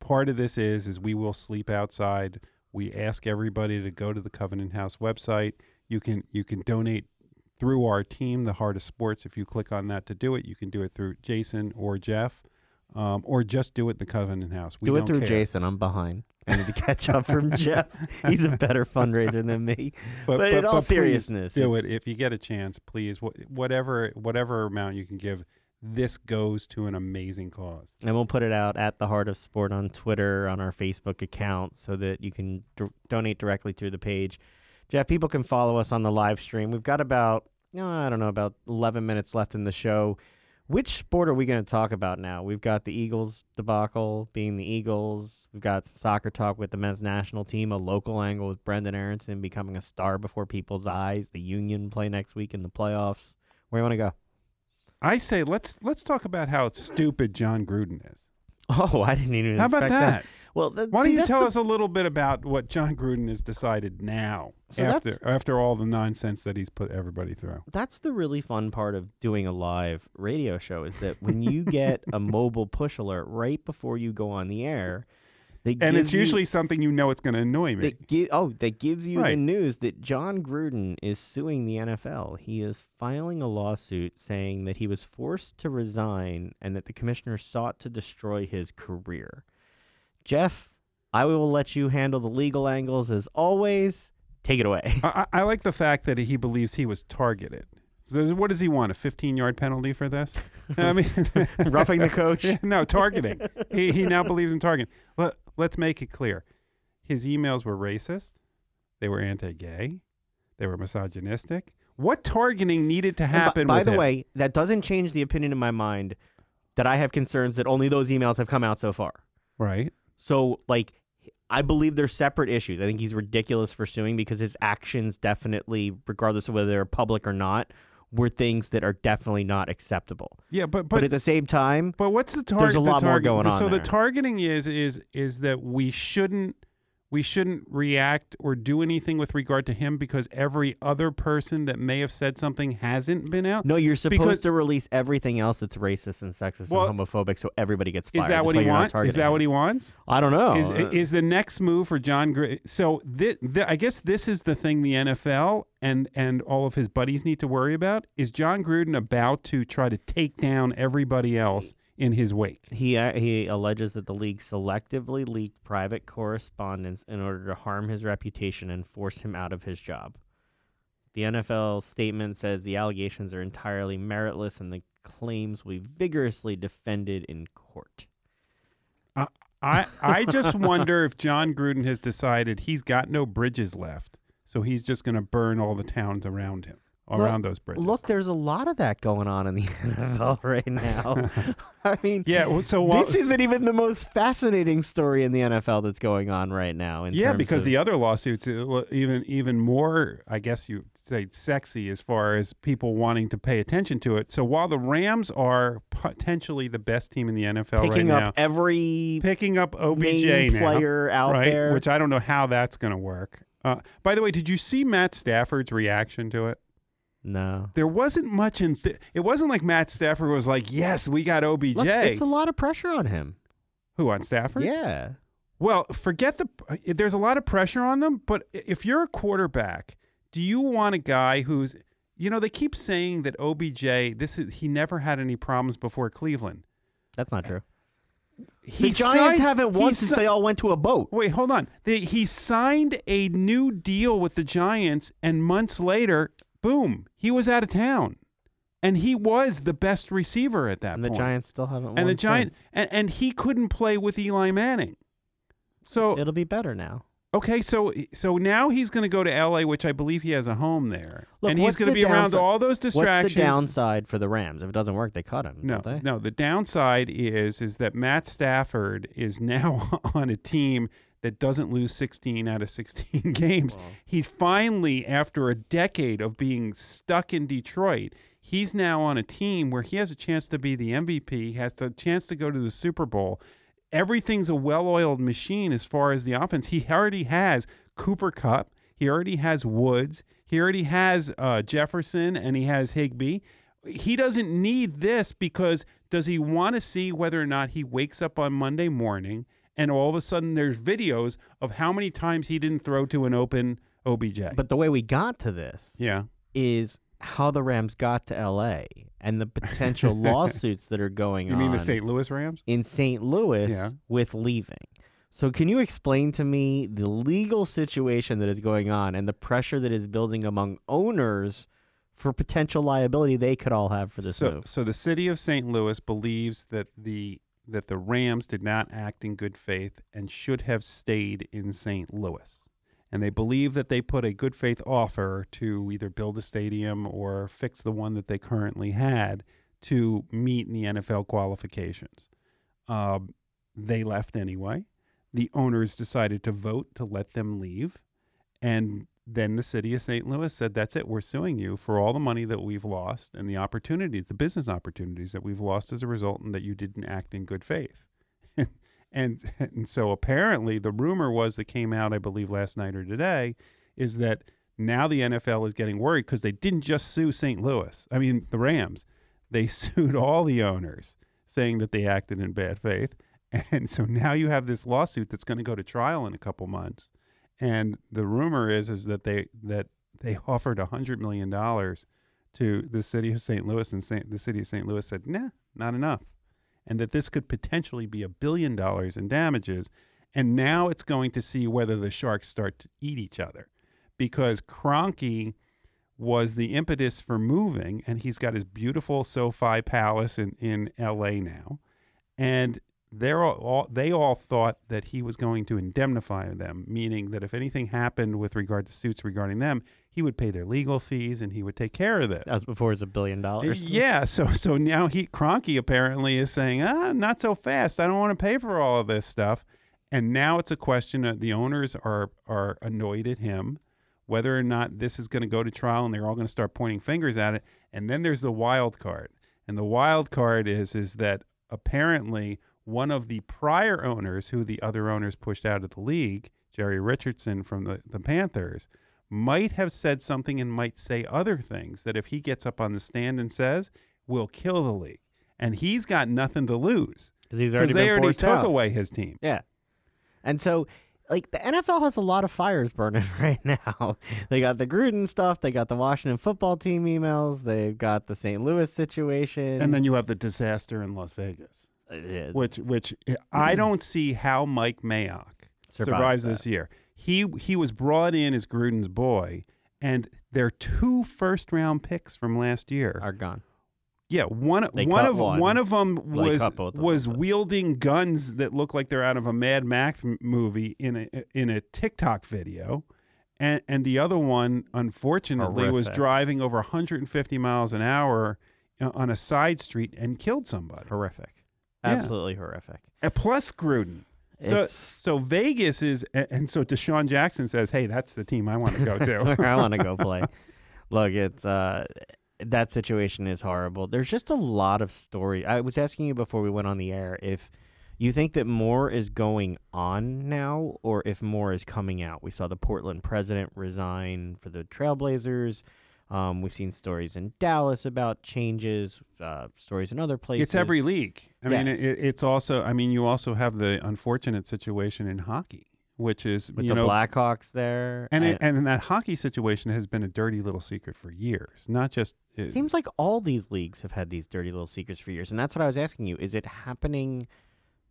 part of this is is we will sleep outside. We ask everybody to go to the Covenant House website. You can you can donate through our team, the Heart of Sports. If you click on that to do it, you can do it through Jason or Jeff. um, or just do it the Covenant House. We Do it through care. Jason. I'm behind. I need to catch up from Jeff. He's a better fundraiser than me. But in all please seriousness, do it if you get a chance. Please, wh- whatever whatever amount you can give, this goes to an amazing cause. And we'll put it out at the Heart of Sport on Twitter, on our Facebook account, so that you can d- donate directly through the page. Jeff, people can follow us on the live stream. We've got about, no, I don't know, about 11 minutes left in the show. Which sport are we going to talk about now? We've got the Eagles debacle being the Eagles. We've got some soccer talk with the men's national team, a local angle with Brenden Aronson becoming a star before people's eyes. The Union play next week in the playoffs. Where do you want to go? I say let's let's talk about how stupid John Gruden is. Oh, I didn't even How about expect that? Well, th- Why see, don't you tell the- us a little bit about what John Gruden has decided now So after that's- after all the nonsense that he's put everybody through? that's the really fun part of doing a live radio show is that when you get a mobile push alert right before you go on the air, And it's you- usually something you know it's going to annoy me. that gi- oh that gives you the news that John Gruden is suing the NFL. He is filing a lawsuit saying that he was forced to resign and that the commissioner sought to destroy his career. Jeff, I will let you handle the legal angles as always. Take it away. I, I like the fact that he believes he was targeted. What does he want? A 15 yard penalty for this? I mean, Roughing the coach? no, targeting. he, he now believes in targeting. Let, let's make it clear. His emails were racist. They were anti gay. They were misogynistic. What targeting needed to And by- happen? By, the him? way, that doesn't change the opinion in my mind that I have concerns that only those emails have come out so far. right? So, like, I believe they're separate issues. I think he's ridiculous for suing because his actions definitely, regardless of whether they're public or not, were things that are definitely not acceptable. Yeah, but But, but at the same time, But what's the target? There's a lot more going on So the targeting is is is that we shouldn't we shouldn't react or do anything with regard to him because every other person that may have said something hasn't been out. no, you're supposed Because- to release everything else that's racist and sexist Well, and homophobic so everybody gets fired. Is that That's what he wants? Is that what he wants? I don't know. Is Uh, is the next move for John Gray? So thi- thi- I guess this is the thing the NFL and and all of his buddies need to worry about. Is John Gruden about to try to take down everybody else in his wake? He uh, he alleges that the league selectively leaked private correspondence in order to harm his reputation and force him out of his job. The NFL statement says the allegations are entirely meritless and the claims be vigorously defended in court. I I just wonder if John Gruden has decided he's got no bridges left, so he's just going to burn all the towns around him, around those bridges. Look, there's a lot of that going on in the NFL right now. I mean, yeah. well, So while, this isn't even the most fascinating story in the NFL that's going on right now. In yeah, because of- the other lawsuits uh, even even more, I guess you say, sexy as far as people wanting to pay attention to it. So while the Rams are potentially the best team in the NFL picking right up every picking up OBJ now, player out right? there. Which I don't know how that's going to work. Uh, by the way, did you see Matt Stafford's reaction to it? No. there wasn't much in th- it wasn't like Matt Stafford was like, "Yes, we got OBJ." Look, it's a lot of pressure on him. Who on Stafford? Yeah. Well, forget the uh, there's a lot of pressure on them, but if you're a quarterback, do you want a guy who's you know, they keep saying that OBJ, this is he never had any problems before Cleveland. That's not true. He the Giants signed- haven't won si- since they all went to a boat. Wait, hold on. They, he signed a new deal with the Giants, and months later, boom, he was out of town, and he was the best receiver at that And the. Giants still haven't won and the Giants, since. and, and he couldn't play with Eli Manning. So It'll be better now. okay, so so now he's going to go to L.A., which I believe he has a home there, Look, and he's going to be around all those distractions. What's the downside for the Rams? If it doesn't work, they cut him. No, no. The downside is is that Matt Stafford is now on a team that doesn't lose 16 out of 16 games. He finally, after a decade of being stuck in Detroit, he's now on a team where he has a chance to be the MVP, has the chance to go to the Super Bowl. Everything's a well-oiled machine as far as the offense. He already has Cooper Kupp. He already has Woods. He already has uh, Jefferson, and he has Higbee he doesn't need this because does he want to see whether or not he wakes up on Monday morning and all of a sudden there's videos of how many times he didn't throw to an open OBJ? But the way we got to this yeah, is how the Rams got to LA and the potential lawsuits that are going You on You mean the St. Louis Rams? in St. Louis Yeah. with leaving. So can you explain to me the legal situation that is going on and the pressure that is building among owners for potential liability they could all have for this so, move? so the city of St. Louis believes that the that the Rams did not act in good faith and should have stayed in St. Louis. And they believe that they put a good faith offer to either build a stadium or fix the one that they currently had to meet in the NFL qualifications. Um, they left anyway. The owners decided to vote to let them leave. And then the city of St. Louis said, That's it. We're suing you for all the money that we've lost and the opportunities, the business opportunities that we've lost as a result, and that you didn't act in good faith. and, and so apparently, the rumor was that came out, I believe, last night or today, is that now the NFL is getting worried because they didn't just sue St. Louis. I mean, the Rams. They sued all the owners saying that they acted in bad faith. And so now you have this lawsuit that's going to go to trial in a couple months. And the rumor is is that they that they offered hundred million dollars to the city of St. Louis, and Saint, the city of St. Louis said, "Nah, not enough," and that this could potentially be a billion dollars in damages. And now it's going to see whether the sharks start to eat each other, because Kroenke was the impetus for moving, and he's got his beautiful SoFi Palace in in L.A. now, and they're all, all they all thought that he was going to indemnify them, meaning that if anything happened with regard to suits regarding them, he would pay their legal fees and he would take care of this. That was before it's a billion dollars. Yeah, so so now he Kroenke apparently is saying, ah, not so fast. I don't want to pay for all of this stuff. And now it's a question of the owners are are annoyed at him, whether or not this is going to go to trial, and they're all going to start pointing fingers at it. And then there's the wild card, and the wild card is is that apparently one of the prior owners, who the other owners pushed out of the league, Jerry Richardson from the, the Panthers, might have said something and might say other things that if he gets up on the stand and says, "We'll kill the league. And he's got nothing to lose because he's already they been already took out. away his team. Yeah. And so, like, the NFL has a lot of fires burning right now. they got the Gruden stuff. They got the Washington football team emails. They've got the St. Louis situation. And then you have the disaster in Las Vegas, yeah, which which I don't see how Mike Mayock Survives survives, this year. He he was brought in as Gruden's boy, and their two first round picks from last year are gone. Yeah, one They one of one. of them was of was but- wielding guns that look like they're out of a Mad Max movie in a in a TikTok video, and and the other one unfortunately was driving over 150 miles an hour uh, on a side street and killed somebody. Horrific. Yeah. Absolutely horrific. And plus Gruden. So, It's- so Vegas is, and so DeSean Jackson says, "Hey, that's the team I want to go to." I want to go play. Look, it's uh, that situation is horrible. There's just a lot of story. I was asking you before we went on the air if you think that more is going on now, or if more is coming out. We saw the Portland president resign for the Trailblazers. Um, we've seen stories in Dallas about changes, uh, stories in other places. It's every league. I mean, it, it's also. I mean, you also have the unfortunate situation in hockey, which is with you the know, Blackhawks there. and I- it, and that hockey situation has been a dirty little secret for years. Not just it, Seems like all these leagues have had these dirty little secrets for years, and that's what I was asking you. Is it happening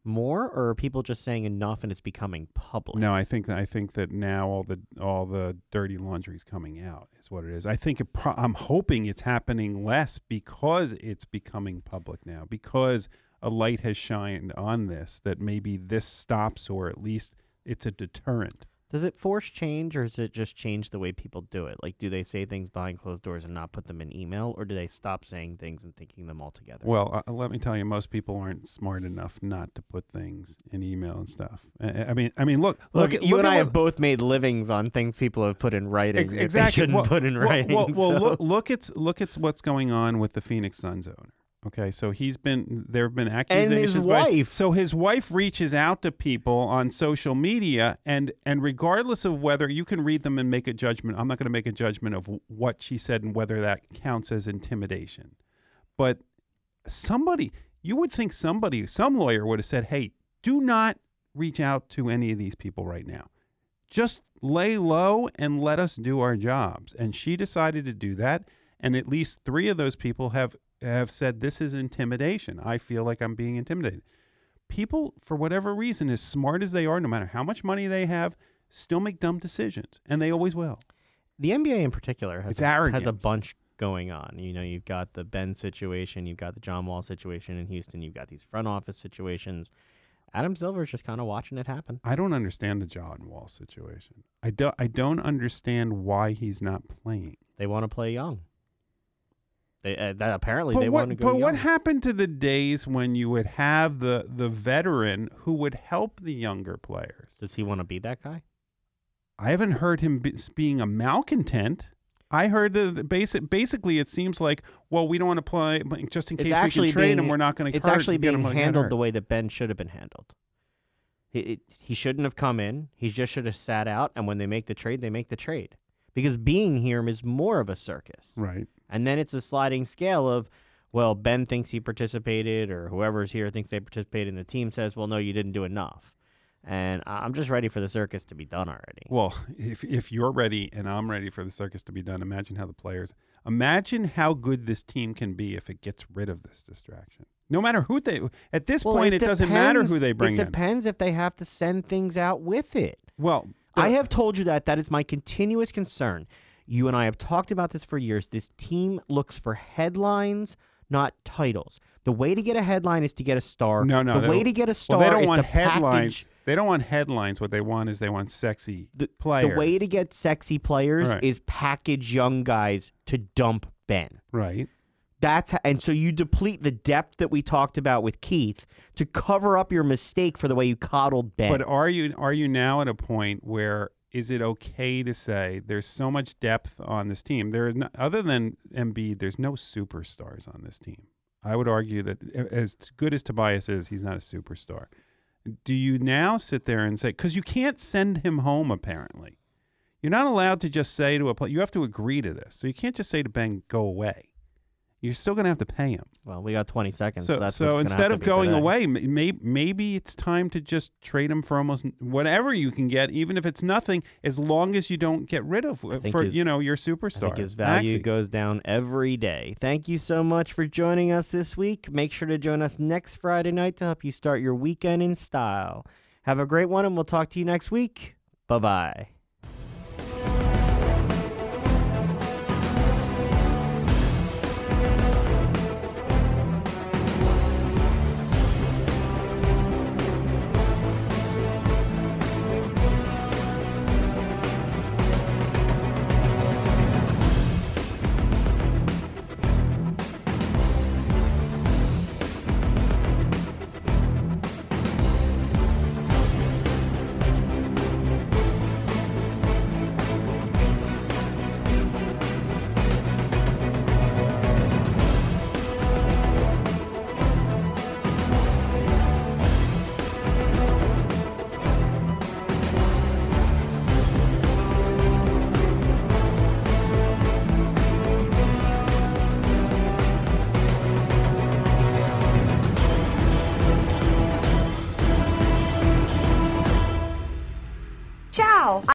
more, or are people just saying enough and it's becoming public? No, I think I think that now all the all the dirty laundry is coming out is what it is. I think it pro- I'm hoping it's happening less because it's becoming public now because a light has shined on this that maybe this stops or at least it's a deterrent. Does it force change, or does it just change the way people do it? Like, do they say things behind closed doors and not put them in email, or do they stop saying things and thinking them all together? Well, uh, let me tell you, most people aren't smart enough not to put things in email and stuff. I, I mean, I mean, look, Look, look, you look and I have both made livings on things people have put in writing Ex- that they exactly. shouldn't well, put in well, writing. Well, well so- look, look at look at what's going on with the Phoenix Suns owner. Okay, so he's been there have been accusations. his by- wife. so his wife reaches out to people on social media, and and regardless of whether you can read them and make a judgment, I'm not going to make a judgment of what she said and whether that counts as intimidation. But somebody, you would think somebody, some lawyer would have said, "Hey, do not reach out to any of these people right now." just lay low and let us do our jobs. And she decided to do that. and at least three of those people have have said this is intimidation. I feel like I'm being intimidated. People, for whatever reason, as smart as they are, no matter how much money they have, still make dumb decisions, and they always will. The NBA in particular has It's a, has a bunch going on. You know, you've got the Ben situation, you've got the John Wall situation in Houston, you've got these front office situations. Adam Silver's just kind of watching it happen. I don't understand the John Wall situation. I don't. I don't understand why he's not playing. They want to play young. They uh, that apparently But they what? want to go But young. what happened to the days when you would have the the veteran who would help the younger players? Does he want to be that guy? I haven't heard him be, being a malcontent. I heard that the basic, basically it seems like, well, we don't want to play just in case we actually can trade being- him. We're not going to. It's actually get being handled the way that Ben should have been handled. He, it, he shouldn't have come in. He just should have sat out. And when they make the trade, they make the trade. Because being here is more of a circus. Right. And then it's a sliding scale of, well, Ben thinks he participated, or whoever's here thinks they participated, and the team says, well, no, you didn't do enough. And I'm just ready for the circus to be done already. Well, if if you're ready and I'm ready for the circus to be done, imagine how the players. Imagine how good this team can be if it gets rid of this distraction. No matter who they. At this Well, point, it, doesn't matter who they bring It in. depends if they have to send things out with it. Well, the- I have told you that. That is my continuous concern. You and I have talked about this for years. This team looks for headlines, not titles. The way to get a headline is to get a star. No, no. The way to get a star Well, they don't is want to headlines. package. They don't want headlines. What they want is they want sexy The, players. the way to get sexy players Right. is package young guys to dump Ben. right. That's h- and so you deplete the depth that we talked about with Keith to cover up your mistake for the way you coddled Ben. But are you are you now at a point where is it okay to say there's so much depth on this team? There is no, other than Embiid, there's no superstars on this team. I would argue that as good as Tobias is, he's not a superstar. Do you now sit there and say because you can't send him home apparently? You're not allowed to just say to a player. You have to agree to this, so you can't just say to Ben, "Go away." You're still going to have to pay him. well, we got 20 seconds. So, So, so instead of going today. away, maybe maybe it's time to just trade him for almost whatever you can get, even if it's nothing, as long as you don't get rid of for his- you know your I superstar. think his value goes down every day. Thank you so much for joining us this week. Make sure to join us next Friday night to help you start your weekend in style. Have a great one, and we'll talk to you next week. Bye bye.